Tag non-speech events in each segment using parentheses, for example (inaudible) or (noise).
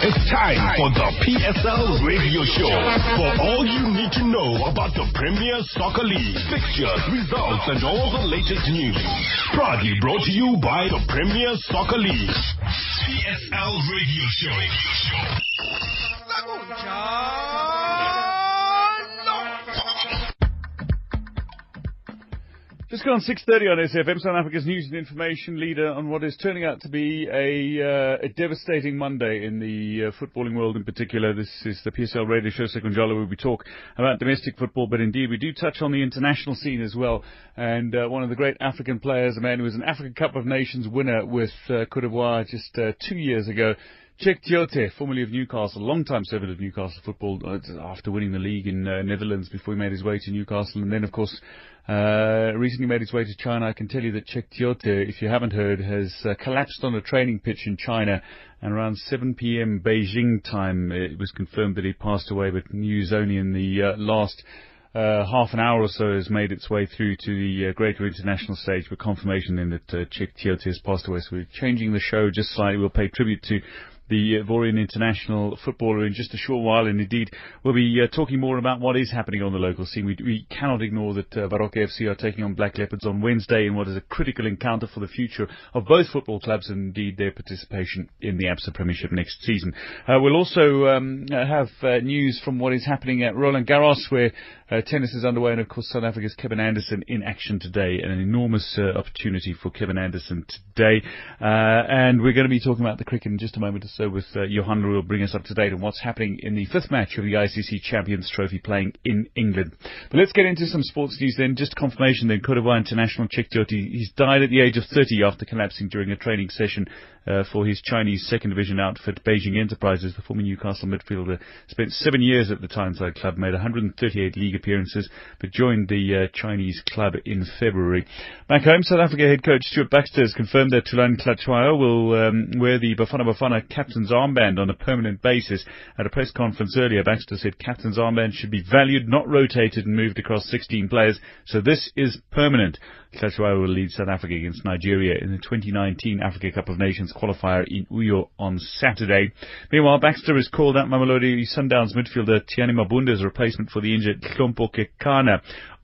It's time for the PSL Radio Show. For all you need to know about the Premier Soccer League, fixtures, results, and all the latest news. Proudly brought to you by the Premier Soccer League. PSL Radio Show. Just gone 6.30 on SAFM, South Africa's news and information leader on what is turning out to be a, uh, a devastating Monday in the uh, footballing world in particular. This is the PSL radio show, Sekunjalo, where we talk about domestic football, but indeed we do touch on the international scene as well. And uh, one of the great African players, a man who was an African Cup of Nations winner with uh, Cote d'Ivoire just uh, two years ago, Cheick Tiote, formerly of Newcastle, long-time servant of Newcastle football, uh, after winning the league in uh, Netherlands before he made his way to Newcastle, and then, of course, uh, recently made his way to China. I can tell you that Cheick Tiote, if you haven't heard, has uh, collapsed on a training pitch in China, and around 7 p.m. Beijing time, it was confirmed that he passed away, but news only in the uh, last uh, half an hour or so has made its way through to the uh, greater international stage with confirmation then that uh, Cheick Tiote has passed away. So we're changing the show just slightly. We'll pay tribute to the Ivorian international footballer in just a short while, and indeed we'll be uh, talking more about what is happening on the local scene. We, we cannot ignore that uh, Baroka FC are taking on Black Leopards on Wednesday in what is a critical encounter for the future of both football clubs and indeed their participation in the ABSA Premiership next season. Uh, we'll also um, have uh, news from what is happening at Roland Garros, where uh, tennis is underway, and of course South Africa's Kevin Anderson in action today, an enormous uh, opportunity for Kevin Anderson today. and we're going to be talking about the cricket in just a moment so with uh, Johan will bring us up to date on what's happening in the fifth match of the ICC Champions Trophy playing in England. But let's get into some sports news then. Just confirmation then, Cote international Cheick Tiote, he's died at the age of 30 after collapsing during a training session uh, for his Chinese second division outfit, Beijing Enterprises. The former Newcastle midfielder spent seven years at the Tyneside club, made 138 league appearances, but joined the uh, Chinese club in February. Back home, South Africa head coach Stuart Baxter has confirmed that Thulani Hlatshwayo will um, wear the Bafana Bafana captain's armband on a permanent basis. At a press conference earlier, Baxter said captain's armband should be valued, not rotated and moved across 16 players, so this is permanent. Hlatshwayo will lead South Africa against Nigeria in the 2019 Africa Cup of Nations qualifier in Uyo on Saturday. Meanwhile, Baxter has called out Mamelodi Sundowns midfielder Mabunda as replacement for the injured Hlompo Kekana.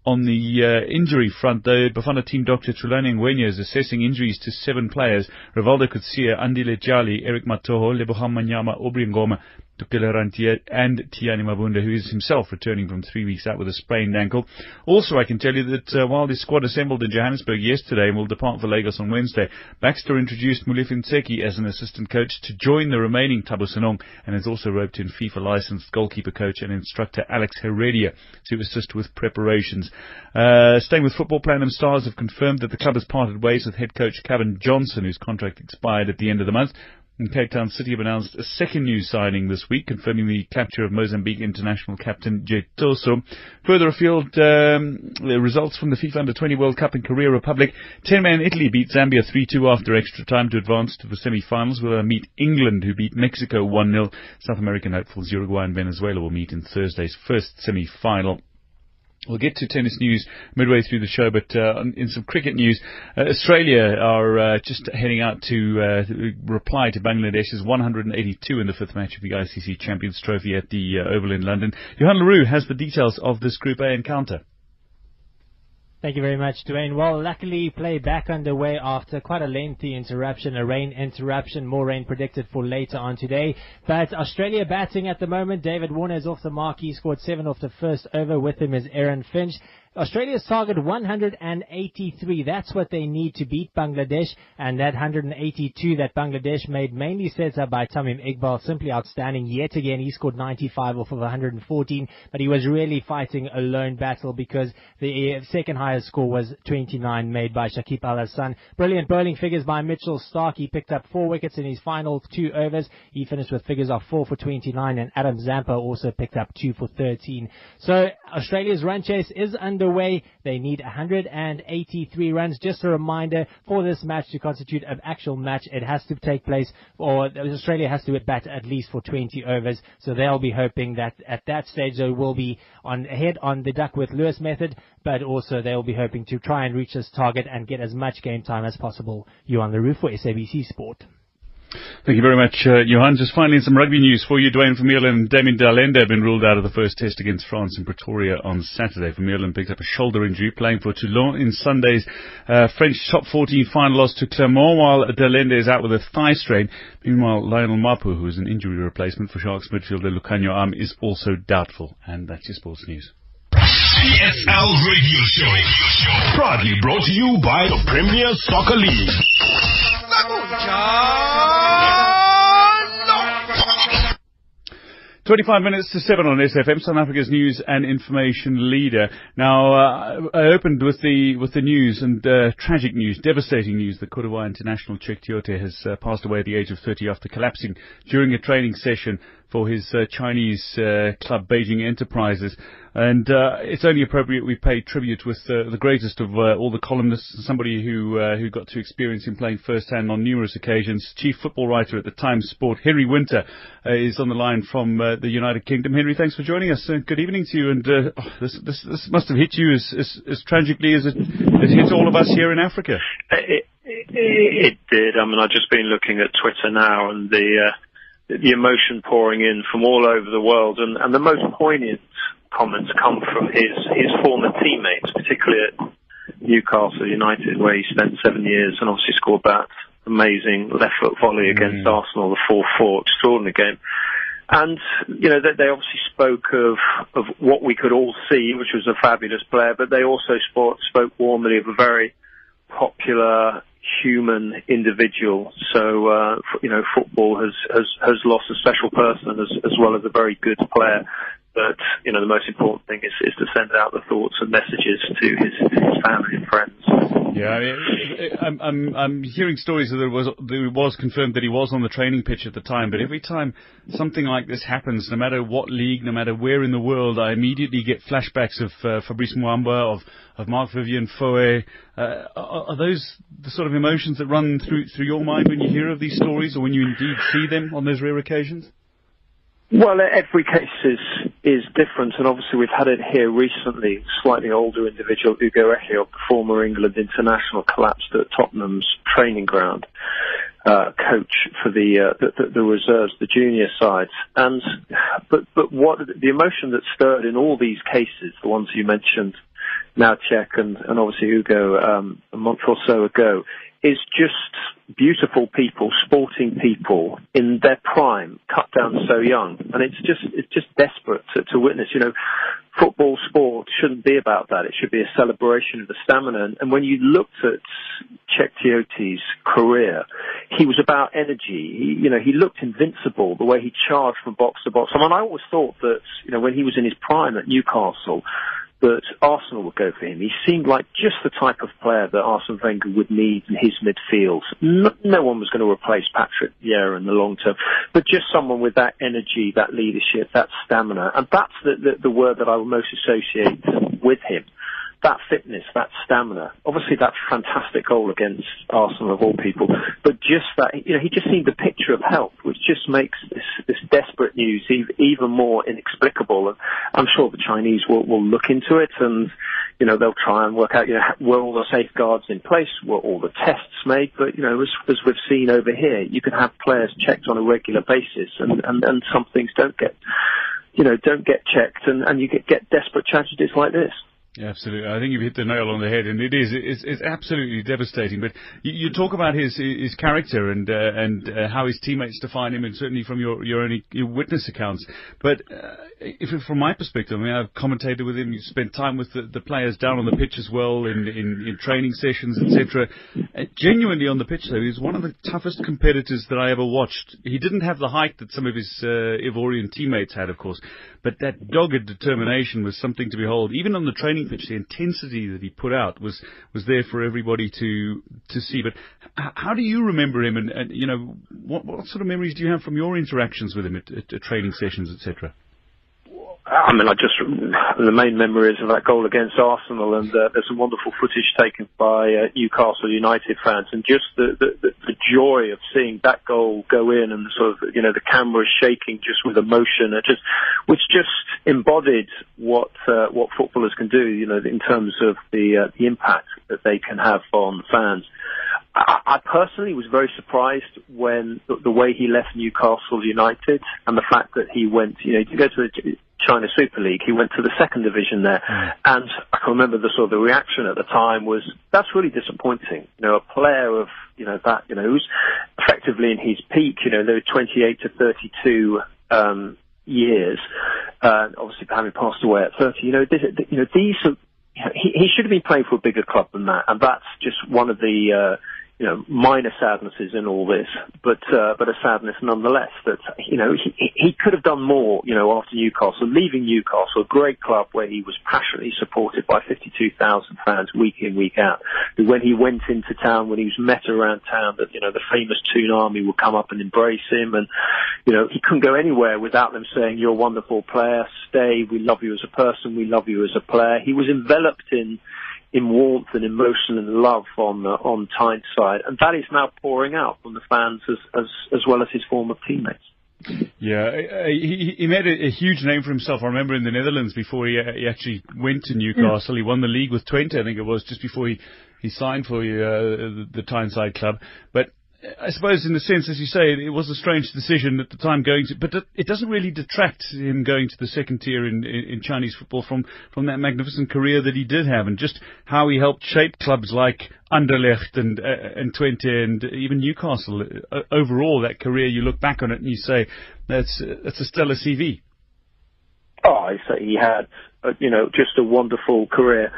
On the uh, injury front, the Bafana team doctor Thulani Ngwenya is assessing injuries to seven players. Rivaldo Coetzee, Andile Jali, Eric Matoho, Lebohang Manyama, Aubrey Ngoma, Rantier and Tiyani Mabunda, who is himself returning from three weeks out with a sprained ankle. Also, I can tell you that uh, while the squad assembled in Johannesburg yesterday and will depart for Lagos on Wednesday, Baxter introduced Molefi Ntseki as an assistant coach to join the remaining Thabo Senong and has also roped in FIFA licensed goalkeeper coach and instructor Alex Heredia to assist with preparations. Uh, staying with football, Platinum Stars have confirmed that the club has parted ways with head coach Kevin Johnson, whose contract expired at the end of the month. And Cape Town City have announced a second new signing this week, confirming the capture of Mozambique international captain Jetoso. Further afield, um, the results from the FIFA Under-20 World Cup in Korea Republic. Ten-man Italy beat Zambia 3-2 after extra time to advance to the semi-finals. Will meet England, who beat Mexico 1-0. South American hopefuls Uruguay and Venezuela will meet in Thursday's first semi-final. We'll get to tennis news midway through the show, but uh, in some cricket news, uh, Australia are uh, just heading out to uh, reply to Bangladesh's 182 in the fifth match of the ICC Champions Trophy at the uh, Oval in London. Johan le Roux has the details of this Group A encounter. Thank you very much, Dwayne. Well, luckily, play back underway after quite a lengthy interruption, a rain interruption, more rain predicted for later on today. But Australia batting at the moment. David Warner is off the mark. He scored seven off the first over. With him is Aaron Finch. Australia's target 183. That's what they need to beat Bangladesh. And that 182 that Bangladesh made mainly set up by Tamim Iqbal. Simply outstanding. Yet again, he scored 95 off of 114. But he was really fighting a lone battle because the uh, second highest score was 29 made by Shakib Al Hasan. Brilliant bowling figures by Mitchell Starc. He picked up four wickets in his final two overs. He finished with figures of four for 29 and Adam Zampa also picked up two for 13. So Australia's run chase is under underway. They need 183 runs. Just a reminder, for this match to constitute an actual match, it has to take place, or Australia has to bat at least for 20 overs. So they'll be hoping that at that stage they will be on ahead on the Duckworth Lewis method, but also they'll be hoping to try and reach this target and get as much game time as possible. Johan le Roux for SABC Sport. Thank you very much, uh, Johan. Just finally, some rugby news for you. Duane Vermeulen and Damian de Allende have been ruled out of the first test against France in Pretoria on Saturday. Vermeulen picked up a shoulder injury playing for Toulon in Sunday's uh, French top 14 final loss to Clermont, while de Allende is out with a thigh strain. Meanwhile, Lionel Mapoe, who is an injury replacement for Sharks midfielder Lukhanyo Am, is also doubtful. And that's your sports news. PSL Radio Show. Proudly brought to you by the Premier Soccer League. 25 minutes to 7 on SAFM, South Africa's news and information leader. Now, uh, I opened with the with the news and uh, tragic news, devastating news that Cote international Cheick Tiote has uh, passed away at the age of 30 after collapsing during a training session for his uh, Chinese uh, club Beijing Enterprises. And uh, it's only appropriate we pay tribute with uh, the greatest of uh, all the columnists, somebody who uh, who got to experience him playing firsthand on numerous occasions. Chief football writer at the Times Sport, Henry Winter, is on the line from the United Kingdom. Henry, thanks for joining us. good evening to you. And oh, this, this, this must have hit you as, as, as tragically as it, it hit all of us here in Africa. It, it, it did. I mean, I've just been looking at Twitter now, and the the emotion pouring in from all over the world, and, and the most poignant comments come from his his former teammates, particularly at Newcastle United, where he spent seven years and obviously scored that amazing left foot volley against mm. Arsenal, the 4-4, extraordinary game. And you know they, they obviously spoke of of what we could all see, which was a fabulous player, but they also spoke, spoke warmly of a very popular human individual. So uh, you know, football has, has has lost a special person as as well as a very good player. But you know, the most important thing is, is to send out the thoughts and messages to his, his family and friends. Yeah, I mean, I'm, I'm, I'm hearing stories that it was that it was confirmed that he was on the training pitch at the time. But every time something like this happens, no matter what league, no matter where in the world, I immediately get flashbacks of uh, Fabrice Muamba, of of Marc-Vivien Foé. Uh, are, are those the sort of emotions that run through through your mind when you hear of these stories, or when you indeed see them on those rare occasions? Well, every case is is different, and obviously we've had it here recently. Slightly older individual, Ugo Ehiogu, former England international, collapsed at Tottenham's training ground. Uh, coach for the, uh, the, the reserves, the junior sides, and but but what the emotion that stirred in all these cases, the ones you mentioned, now Cheick and, and obviously Ugo um, a month or so ago, is just beautiful people, sporting people in their prime, cut down so young, and it's just it's just desperate to, to witness. You know, football sport shouldn't be about that. It should be a celebration of the stamina. And, when you looked at Cheick Tiote's career, he was about energy. He, you know, he looked invincible the way he charged from box to box. I mean, I always thought that you know when he was in his prime at Newcastle that Arsenal would go for him. He seemed like just the type of player that Arsene Wenger would need in his midfield. No, no one was going to replace Patrick Vieira in the long term, but just someone with that energy, that leadership, that stamina. And that's the, the, the word that I would most associate with him that fitness, that stamina, obviously that fantastic goal against Arsenal of all people, but just that, you know, he just seemed a picture of health, which just makes this, this desperate news even more inexplicable. And I'm sure the Chinese will, will look into it and, you know, they'll try and work out, you know, were all the safeguards in place, were all the tests made, but, you know, as, as we've seen over here, you can have players checked on a regular basis and, and, and some things don't get, you know, don't get checked and, and you get, get desperate tragedies like this. Absolutely, I think you've hit the nail on the head, and it is it's, it's absolutely devastating. But you, you, talk about his his character and uh, and uh, how his teammates define him, and certainly from your your own your witness accounts. But uh, if from my perspective, I mean, I've commentated with him. Spent time with the, the players down on the pitch as well, in in, in training sessions, etc. Uh, genuinely on the pitch, though, he's one of the toughest competitors that I ever watched. He didn't have the height that some of his uh, Ivorian teammates had, of course, but that dogged determination was something to behold. Even on the training pitch, the intensity that he put out was was there for everybody to to see. But h- how do you remember him? And, and you know, what what sort of memories do you have from your interactions with him at, at, at training sessions, etc.? I, mean, I just the main memory is of that goal against Arsenal, and uh, there's some wonderful footage taken by uh, Newcastle United fans, and just the, the the joy of seeing that goal go in, and sort of you know the camera shaking just with emotion, it just which just embodied what uh, what footballers can do, you know, in terms of the uh, the impact that they can have on fans. I, I personally was very surprised when the, the way he left Newcastle United and the fact that he went, you know, to go to the China Super League. He went to the second division there, mm. and I can remember the sort of the reaction at the time was that's really disappointing. You know, a player of you know that you know who's effectively in his peak. You know, they were 28 to 32 um, years, uh, obviously having passed away at 30. You know, this, you know these. Are, he, he should have been playing for a bigger club than that, and that's just one of the. Uh, you know, minor sadnesses in all this, but uh, but a sadness nonetheless. That you know he he could have done more. You know, after Newcastle, leaving Newcastle, a great club where he was passionately supported by 52,000 fans week in week out. When he went into town, when he was met around town, that you know the famous Toon Army would come up and embrace him, and you know he couldn't go anywhere without them saying, "You're a wonderful player. Stay. We love you as a person. We love you as a player." He was enveloped in in warmth and emotion and love on uh, on Tyneside, and that is now pouring out from the fans as as, as well as his former teammates. Yeah, he, he made a, huge name for himself. I remember in the Netherlands before he, he actually went to Newcastle, he won the league with Twente, I think it was, just before he, he signed for uh, the, the Tyneside club. But I suppose, in a sense, as you say, it was a strange decision at the time going to, but it doesn't really detract him going to the second tier in, in, in, Chinese football from, from that magnificent career that he did have and just how he helped shape clubs like Anderlecht and, uh, and Twente and even Newcastle. Uh, overall, that career, you look back on it and you say, that's, that's a stellar CV. Oh, I say he had, uh, you know, just a wonderful career.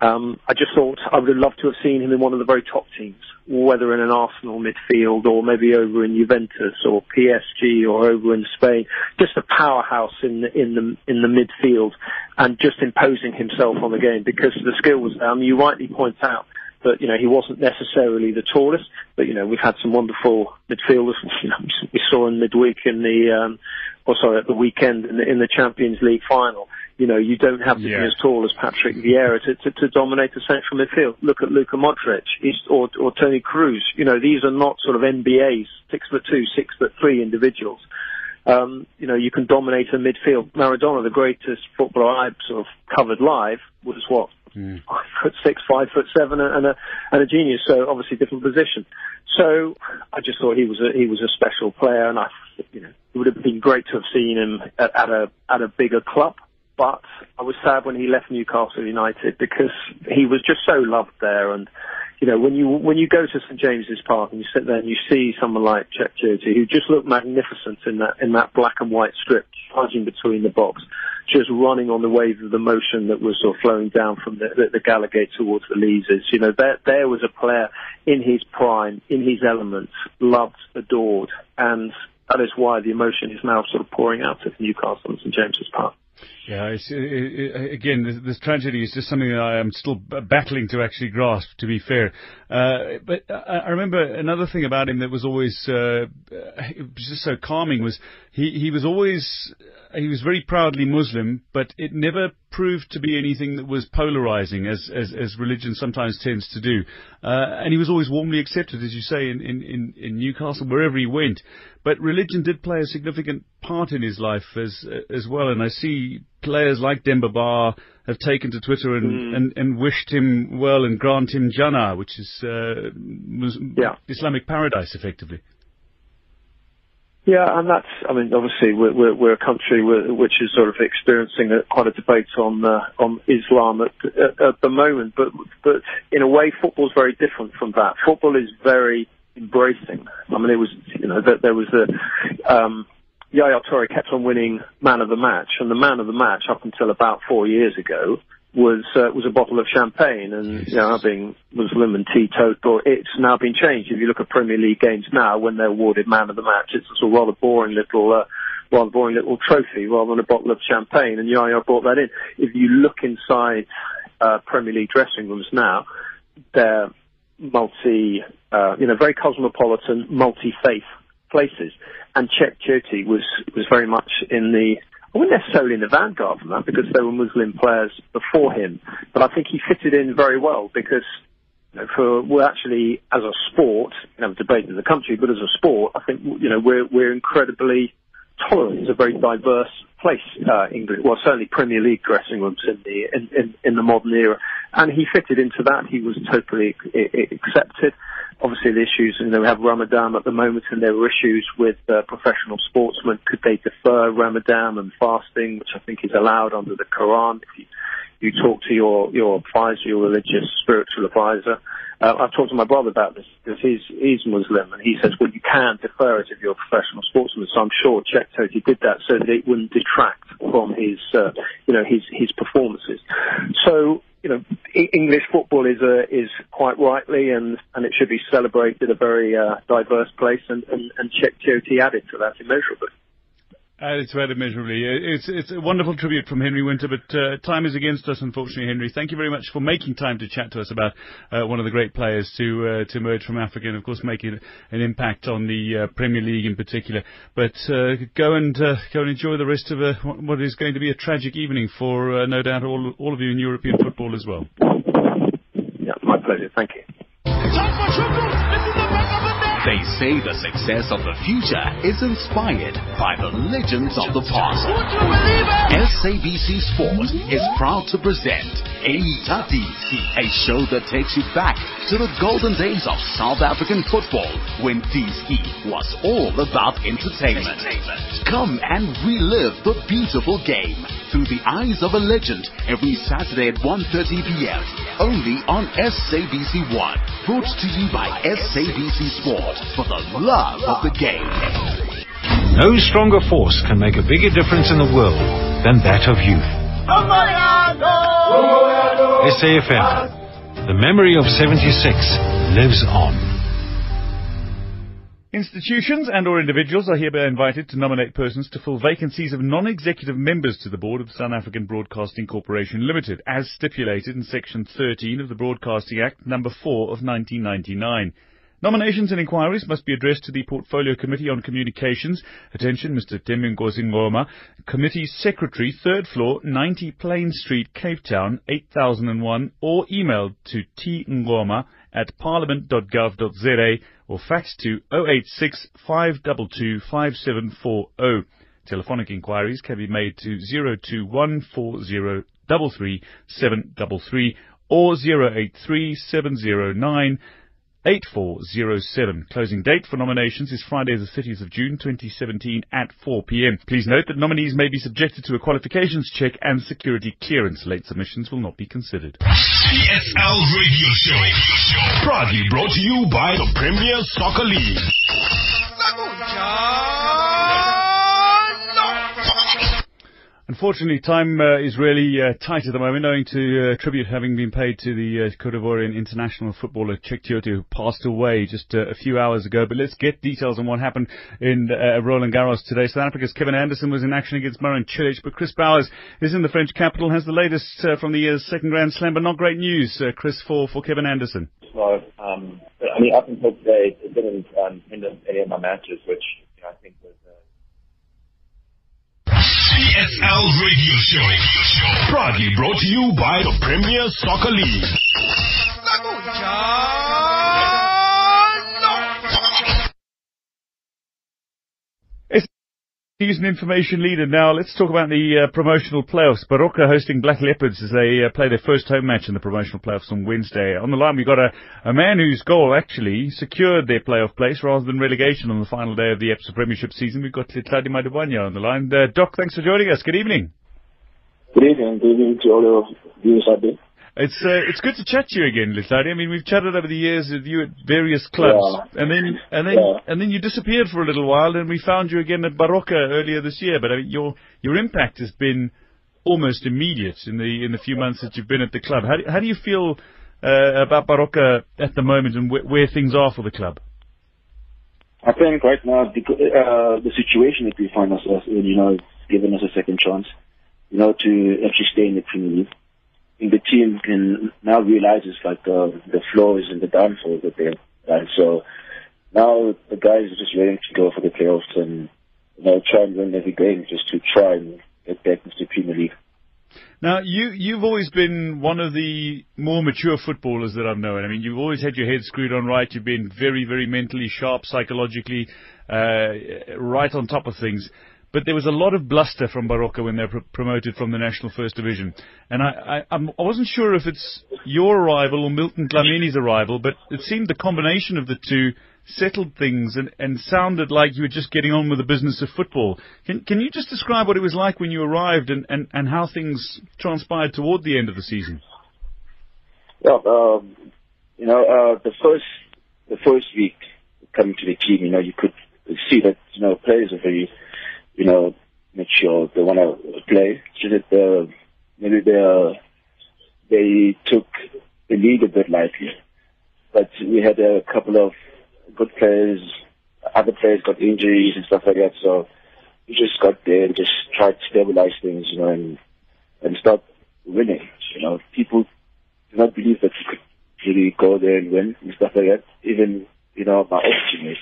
Um, I just thought I would have loved to have seen him in one of the very top teams, whether in an Arsenal midfield or maybe over in Juventus or PSG or over in Spain. Just a powerhouse in the, in the in the midfield and just imposing himself on the game because the skill was there. I mean, you rightly point out that you know he wasn't necessarily the tallest, but you know we've had some wonderful midfielders. (laughs) You know, we saw in midweek in the um, or sorry at the weekend in the, in the Champions League final you know, you don't have to yeah. be as tall as Patrick Vieira to, to, to dominate the central midfield. Look at Luka Modric or, or Toni Kroos. You know, these are not sort of NBAs, six foot two, six foot three individuals. Um, you know, you can dominate a midfield. Maradona, the greatest footballer I've sort of covered live, was what mm. five foot six, five foot seven, and a and a genius. So obviously different position. So I just thought he was a he was a special player, and I, you know, it would have been great to have seen him at, at a at a bigger club but I was sad when he left Newcastle United because he was just so loved there. And you know, when you when you go to St James's Park and you sit there and you see someone like Cheick Tioté, who just looked magnificent in that in that black and white strip, charging between the box, just running on the wave of the motion that was sort of flowing down from the, the, the Gallowgate towards the Leazes. You know, there there was a player in his prime, in his element, loved, adored, and that is why the emotion is now sort of pouring out of Newcastle and St James's Park. Yeah, it, it, again, this, this, tragedy is just something that I am still battling to actually grasp, to be fair. Uh, but I, I, remember another thing about him that was always uh, was just so calming was he, he was always he was very proudly Muslim, but it never proved to be anything that was polarizing, as as, as religion sometimes tends to do. Uh, and he was always warmly accepted, as you say, in, in, in Newcastle, wherever he went. But religion did play a significant part in his life as as well. And I see players like Demba Ba have taken to Twitter and, mm. and, and, wished him well and grant him Jannah, which is uh, yeah. Islamic paradise, effectively. Yeah, and that's, I mean, obviously we're, we're, we're a country which is sort of experiencing a, quite a debate on uh, on Islam at, at, at, the moment, but but in a way, football's very different from that. Football is very embracing. I mean, it was, you know, that there was a um, Yaya Toure kept on winning man of the match, and the man of the match up until about four years ago was uh, was a bottle of champagne, and you know, being Muslim and teetotal, it's now been changed. If you look at Premier League games now, when they're awarded man of the match, it's a sort of rather boring little. Uh, rather boring little trophy rather than a bottle of champagne, and Yaya brought that in. If you look inside uh, Premier League dressing rooms now, they're multi, uh, you know, very cosmopolitan, multi-faith places. And Cheick Tioté was was very much in the I wouldn't necessarily in the vanguard from that because there were Muslim players before him, but I think he fitted in very well because you know, for we're actually as a sport, you a debate in the country, but as a sport, I think you know we're we're incredibly tolerant. It's a very diverse place, uh, England. Well, certainly Premier League dressing rooms in the in, in, in the modern era, and he fitted into that. He was totally accepted obviously the issues, you know, we have Ramadan at the moment and there were issues with uh, professional sportsmen. Could they defer Ramadan and fasting, which I think is allowed under the Quran? If you, you talk to your, your advisor, your religious spiritual advisor. Uh, I've talked to my brother about this because he's, he's Muslim and he says, well, you can defer it if you're a professional sportsman. So I'm sure Cheick Tiote did that so that it wouldn't detract from his, uh, you know, his, his performances. So, you know, English football is uh, is quite rightly and and it should be celebrated a very uh, diverse place and and, and Cheick Tiote added to that immeasurably. Uh, it's very immeasurably. It's it's a wonderful tribute from Henry Winter, but uh, time is against us, unfortunately, Henry. Thank you very much for making time to chat to us about uh, one of the great players to uh, to emerge from Africa, and of course making an impact on the uh, Premier League in particular. But uh, go and go and enjoy the rest of a, what is going to be a tragic evening for no doubt all all of you in European football as well. Yeah, my pleasure. Thank you. They say the success of the future is inspired by the legends of the past. SABC Sport is proud to present Intadisi, a show that takes you back to the golden days of South African football when DC was all about entertainment. Come and relive the beautiful game through the eyes of a legend every Saturday at 1.30 p.m. only on SABC 1. Brought to you by SABC Sport for the love of the game. No stronger force can make a bigger difference in the world than that of youth. SAFM, the memory of 76 lives on. Institutions and or individuals are hereby invited to nominate persons to fill vacancies of non-executive members to the board of South African Broadcasting Corporation Limited, as stipulated in Section 13 of the Broadcasting Act number 4 of 1999. Nominations and inquiries must be addressed to the Portfolio Committee on Communications. Attention, Mr. Temengozi Ngoma, Committee Secretary, 3rd floor, 90 Plein Street, Cape Town, 8001, or emailed to tngoma at parliament.gov.za or fax to 086 522 5740. Telephonic inquiries can be made to 0214033733 or 083 709 8407. Closing date for nominations is Friday the 30th of June 2017 at 4 p.m. Please note that nominees may be subjected to a qualifications check and security clearance. Late submissions will not be considered. PSL Radio Show. Proudly brought to you by the Premier Soccer League. Unfortunately, time uh, is really uh, tight at the moment, owing to uh, tribute having been paid to the uh, Cote d'Ivoirian international footballer Cheick Tiote, who passed away just uh, a few hours ago. But let's get details on what happened in uh, Roland Garros today. South Africa's Kevin Anderson was in action against Marin Cilic, but Chris Bowers is in the French capital, has the latest from the year's second Grand Slam, but not great news, uh Chris, for, for Kevin Anderson. No, um, I mean, up until today, it didn't um, any of my matches, which you know, I think was PSL Radio Show. Proudly brought to you by the Premier Soccer League. He's an information leader. Now let's talk about the uh, promotional playoffs. Baroka hosting Black Leopards as they uh, play their first home match in the promotional playoffs on Wednesday. On the line we've got a, a man whose goal actually secured their playoff place rather than relegation on the final day of the ABSA Premiership season. We've got Tladi Madubanya on the line. Uh, Doc, thanks for joining us. Good evening. Good evening. Good evening to all out there. It's uh, it's good to chat to you again, Letladi. I mean, we've chatted over the years with you at various clubs, yeah. and then and then yeah. and then you disappeared for a little while, and we found you again at Baroka earlier this year. But I mean, your your impact has been almost immediate in the in the few months that you've been at the club. How do, how do you feel uh, about Baroka at the moment and wh- where things are for the club? I think right now the, uh, the situation that we find ourselves in, you know, has given us a second chance, you know, to actually stay in the Premier League the team can now realizes like the the flaws and the downfalls that they have done. So now the guys are just ready to go for the playoffs and you know try and win every game just to try and get back into the Premier League. Now, you, you've always been one of the more mature footballers that I've known. I mean, you've always had your head screwed on right. You've been very, very mentally sharp, psychologically, uh, right on top of things. But there was a lot of bluster from Baroka when they were pr- promoted from the National First Division. And I, I, I wasn't sure if it's your arrival or Milton Dlamini's arrival, but it seemed the combination of the two settled things and, and sounded like you were just getting on with the business of football. Can, can you just describe what it was like when you arrived and, and, and how things transpired toward the end of the season? Well, um, you know, uh, the first the first week coming to the team, you know, you could see that you know players are very, you know, mature. They want to play. So that uh, maybe they uh, they took the lead a bit lightly. But we had a couple of good players. Other players got injuries and stuff like that. So we just got there and just tried to stabilize things, you know, and and start winning. You know, people do not believe that we could really go there and win and stuff like that. Even (laughs) you know my own teammates.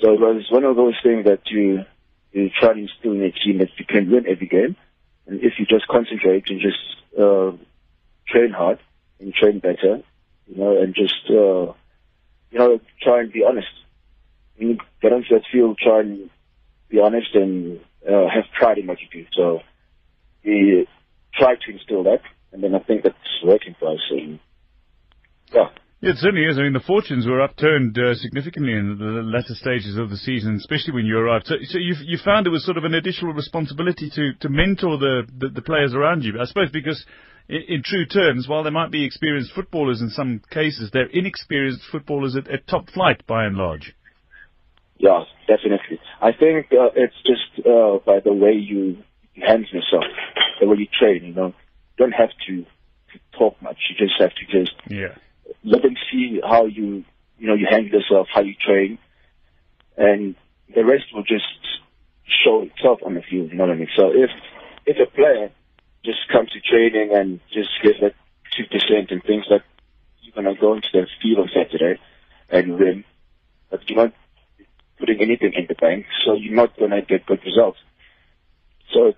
So it was one of those things that you you try to instill in a team that you can win every game, and if you just concentrate and just uh, train hard and train better, you know, and just uh, you know try and be honest. When you get onto that field, try and be honest and uh, have pride in what you do. So we try to instill that, and then I think that's working for us. And yeah. It certainly is. I mean, the fortunes were upturned uh, significantly in the latter stages of the season, especially when you arrived. So, so you, you found it was sort of an additional responsibility to, to mentor the, the, the players around you, I suppose, because in, in, true terms, while they might be experienced footballers in some cases, they're inexperienced footballers at, at top flight by and large. Yeah, definitely. I think uh, it's just uh, by the way you handle yourself, the way you train. You know, you don't have to, to talk much. You just have to just yeah let them see how you, you know, you handle yourself, how you train, and the rest will just show itself on the field. You know what I mean? So if if a player just comes to training and just gives that two percent and thinks that you're gonna go into the field on Saturday and win, but you're not putting anything in the bank, so you're not gonna get good results. So it,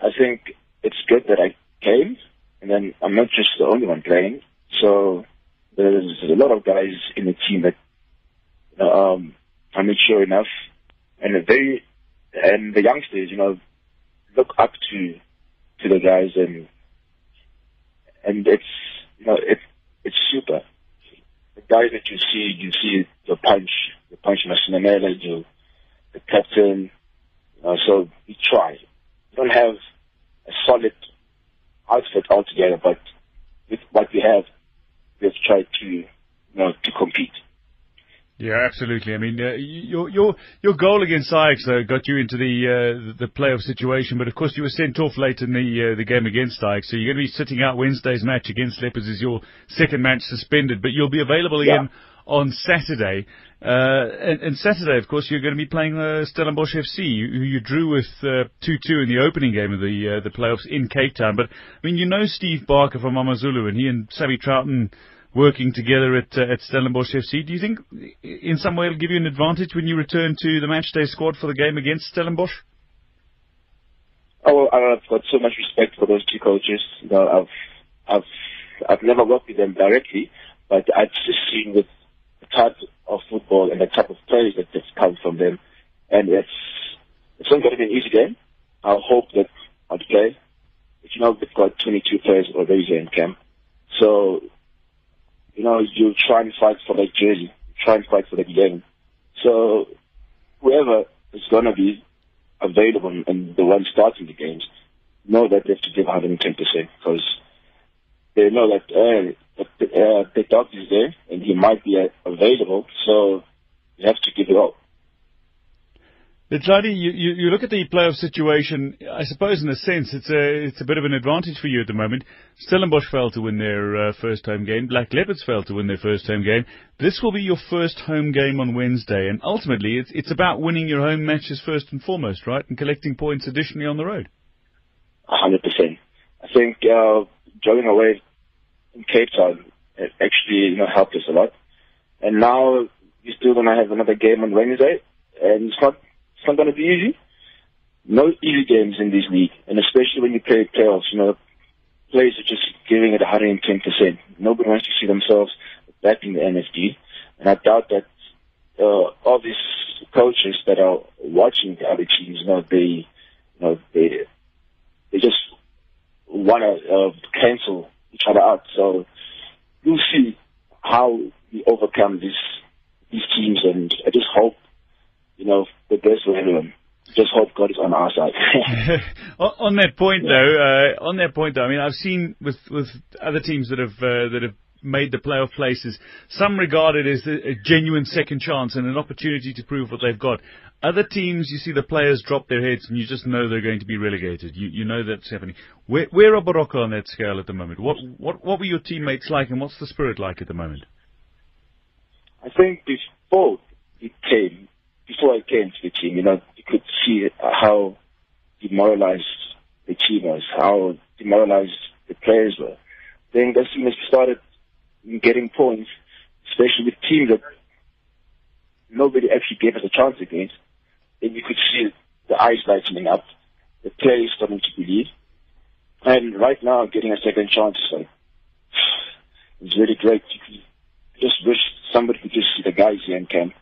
I think it's good that I came, and then I'm not just the only one playing. So there's a lot of guys in the team that um, are mature enough, and very and the youngsters, you know, look up to to the guys, and and it's you know it it's super. The guys that you see, you see the punch, the punch Masinamela, you the captain. Uh, so we try. We don't have a solid outfit altogether, but with what we have, have tried to, you know, to compete. Yeah, absolutely. I mean, uh, your your your goal against Ajax uh, got you into the uh, the playoff situation, but of course you were sent off late in the uh, the game against Ajax, so you're going to be sitting out Wednesday's match against Leopards as your second match suspended, but you'll be available again yeah. On Saturday. Uh, and, and, Saturday, of course, you're going to be playing uh, Stellenbosch FC, who you drew with 2-2 in the opening game of the the playoffs in Cape Town. But I mean, you know Steve Barker from AmaZulu, and he and Sammy Troughton working together at uh, at Stellenbosch FC. Do you think in some way it'll give you an advantage when you return to the matchday squad for the game against Stellenbosch? Oh, I've got so much respect for those two coaches. You know, I've I've I've never worked with them directly, but I've just seen with type of football and the type of players that come from them, and it's it's not going to be an easy game. I hope that I'd play. But you know, we've got 22 players already here in camp, so you know, you try and fight for that jersey, You try and fight for that game. So whoever is going to be available and the one starting the games know that they have to give 110% because they know that uh, uh, the dog is there and he might be uh, available, so you have to give it all. Johnny, you, you, you look at the playoff situation. I suppose, in a sense, it's a it's a bit of an advantage for you at the moment. Stellenbosch failed to win their uh, first home game. Black Leopards failed to win their first home game. This will be your first home game on Wednesday, and ultimately, it's it's about winning your home matches first and foremost, right, and collecting points additionally on the road. hundred percent. I think uh, going away in Cape Town it actually you know helped us a lot, and now we're still to have another game on Wednesday, and it's not it's not to be easy, no easy games in this league, and especially when you play playoffs, you know, players are just giving it 110%. Nobody wants to see themselves back in the NFD, and I doubt that uh, all these coaches that are watching the other teams, you know, they, you know, they, they just want to uh, cancel each other out. So you'll see how we overcome these these teams, and I just hope, you know, the best for everyone just hope God is on our side. (laughs) (laughs) on that point, though, uh, on that point, though, I mean, I've seen with with other teams that have uh, that have made the playoff places, some regard it as a, a, genuine second chance and an opportunity to prove what they've got. Other teams, you see the players drop their heads and you just know they're going to be relegated. You you know that's happening. Where, where are Baroka on that scale at the moment? What what what were your teammates like, and what's the spirit like at the moment? I think before it came, before I came to the team, you know, you could see how demoralized the team was, how demoralized the players were. Then as soon as we started getting points, especially with teams that nobody actually gave us a chance against, then you could see the eyes lighting up, the players starting to believe. And right now, getting a second chance is like, it's really great. You just wish somebody could just see the guys here in camp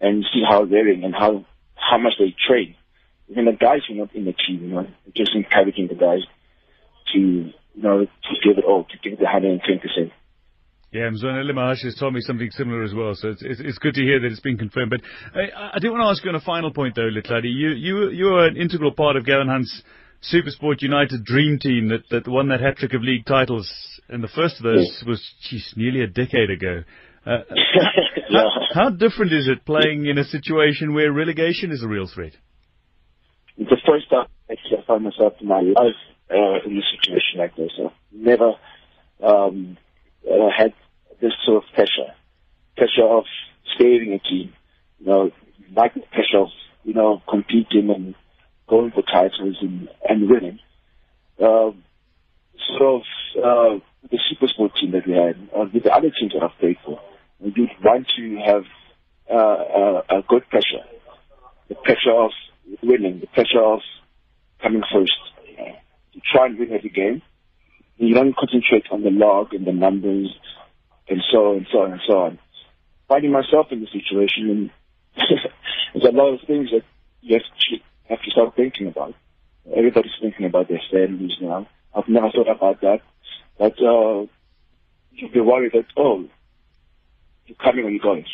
and see how they're in and how, how much they train. Even the guys who are not in the team, you know, just encouraging the guys to, you know, to give it all, to give it 110%. Yeah, Mzwanele Mahashi has told me something similar as well, so it's, it's, it's, good to hear that it's been confirmed. But I, I do want to ask you on a final point, though, Letladi. You, you, you are an integral part of Gavin Hunt's Supersport United dream team that, that won that hat trick of league titles, and the first of those was, geez, nearly a decade ago. Uh, (laughs) yeah. how, how, different is it playing in a situation where relegation is a real threat? It's the first time actually I find myself in my life uh, in a situation like this. I've never um, uh, had this sort of pressure, pressure of saving a team, you know, like the pressure of, you know, competing and going for titles and, and winning. Uh, sort of uh, the super sport team that we had, or with the other teams that I've played for, we want to have uh, a, a good pressure, the pressure of winning, the pressure of coming first, you know, to try and win every game you don't concentrate on the log and the numbers and so on and so on and so on. Finding myself in the situation, and (laughs) there's a lot of things that you have to, start thinking about. Everybody's thinking about their families now. I've never thought about that. But uh, you'll be worried that, oh, you're coming you're going.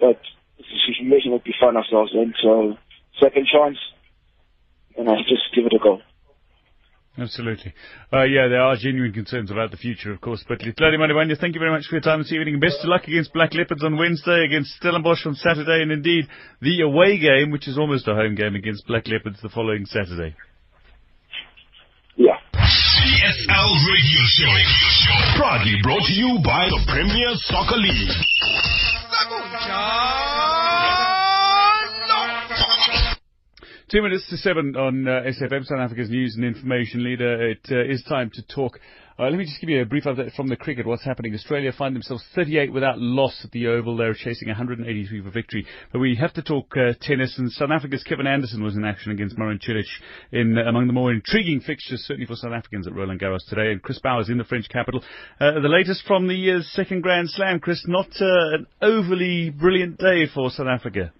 But it's a situation that we find ourselves in. So, second chance, and I just give it a go. Absolutely. Uh, yeah, there are genuine concerns about the future, of course. But Letladi Madubanya, thank you very much for your time this evening. Best of luck against Black Leopards on Wednesday, against Stellenbosch on Saturday, and indeed the away game, which is almost a home game against Black Leopards the following Saturday. Yeah. PSL Radio Show. Proudly brought to you by the Premier Soccer League. Two minutes to seven on uh, SAFM, South Africa's news and information leader. It uh, is time to talk. Uh, let me just give you a brief update from the cricket. What's happening? Australia find themselves 38 without loss at the Oval. They're chasing 183 for victory. But we have to talk uh, tennis. And South Africa's Kevin Anderson was in action against Marin Cilic in uh, among the more intriguing fixtures, certainly for South Africans at Roland Garros today. And Chris Bowers in the French capital. Uh, the latest from the year's second Grand Slam. Chris, not an overly brilliant day for South Africa.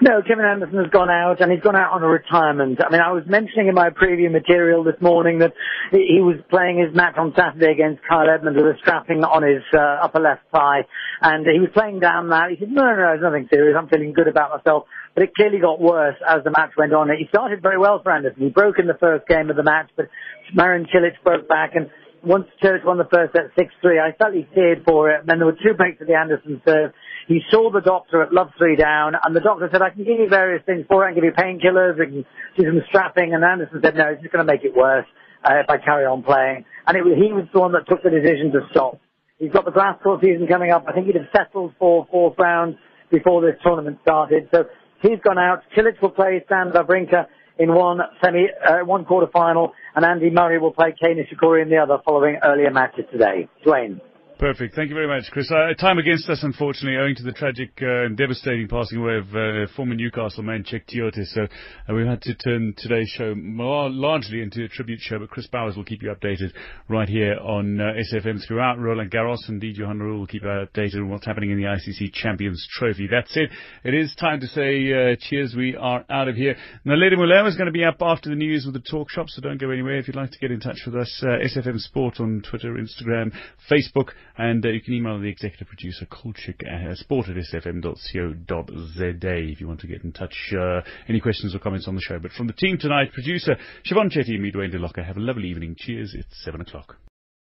No, Kevin Anderson has gone out and he's gone out on a retirement. I mean, I was mentioning in my preview material this morning that he was playing his match on Saturday against Kyle Edmund with a strapping on his uh, upper left thigh and he was playing down that. He said, no, no, no, it's nothing serious. I'm feeling good about myself. But it clearly got worse as the match went on. He started very well for Anderson. He broke in the first game of the match, but Marin Cilic broke back and once Cilic won the first set 6-3, I he feared for it. And then there were two breaks of the Anderson serve. He saw the doctor at Love Three Down, and the doctor said, I can give you various things for it. I can give you painkillers, can do some strapping. And Anderson said, no, it's just going to make it worse uh, if I carry on playing. And it was, he was the one that took the decision to stop. He's got the glass court season coming up. I think he'd have settled for fourth round before this tournament started. So he's gone out. Cilic will play Stan Wawrinka in one semi, uh, one quarter final, and Andy Murray will play Kei Nishikori in the other following earlier matches today. Dwayne. Perfect. Thank you very much, Chris. Uh, time against us, unfortunately, owing to the tragic uh, and devastating passing away of uh, former Newcastle man Cheick Tiote. So uh, we've had to turn today's show more largely into a tribute show, but Chris Bowers will keep you updated right here on uh, SAFM throughout Roland Garros. Indeed, Johan le Roux will keep you updated on what's happening in the ICC Champions Trophy. That's it. It is time to say uh, cheers. We are out of here. Now, Lady Mulema is going to be up after the news with the talk shop, so don't go anywhere. If you'd like to get in touch with us, SAFM Sport on Twitter, Instagram, Facebook, and uh, you can email the executive producer, Kolchik, uh, sport at sfm.co.za if you want to get in touch. Uh, any questions or comments on the show. But from the team tonight, producer Siobhan Chetty, me, Dwayne DeLocca, have a lovely evening. Cheers. It's 7 o'clock.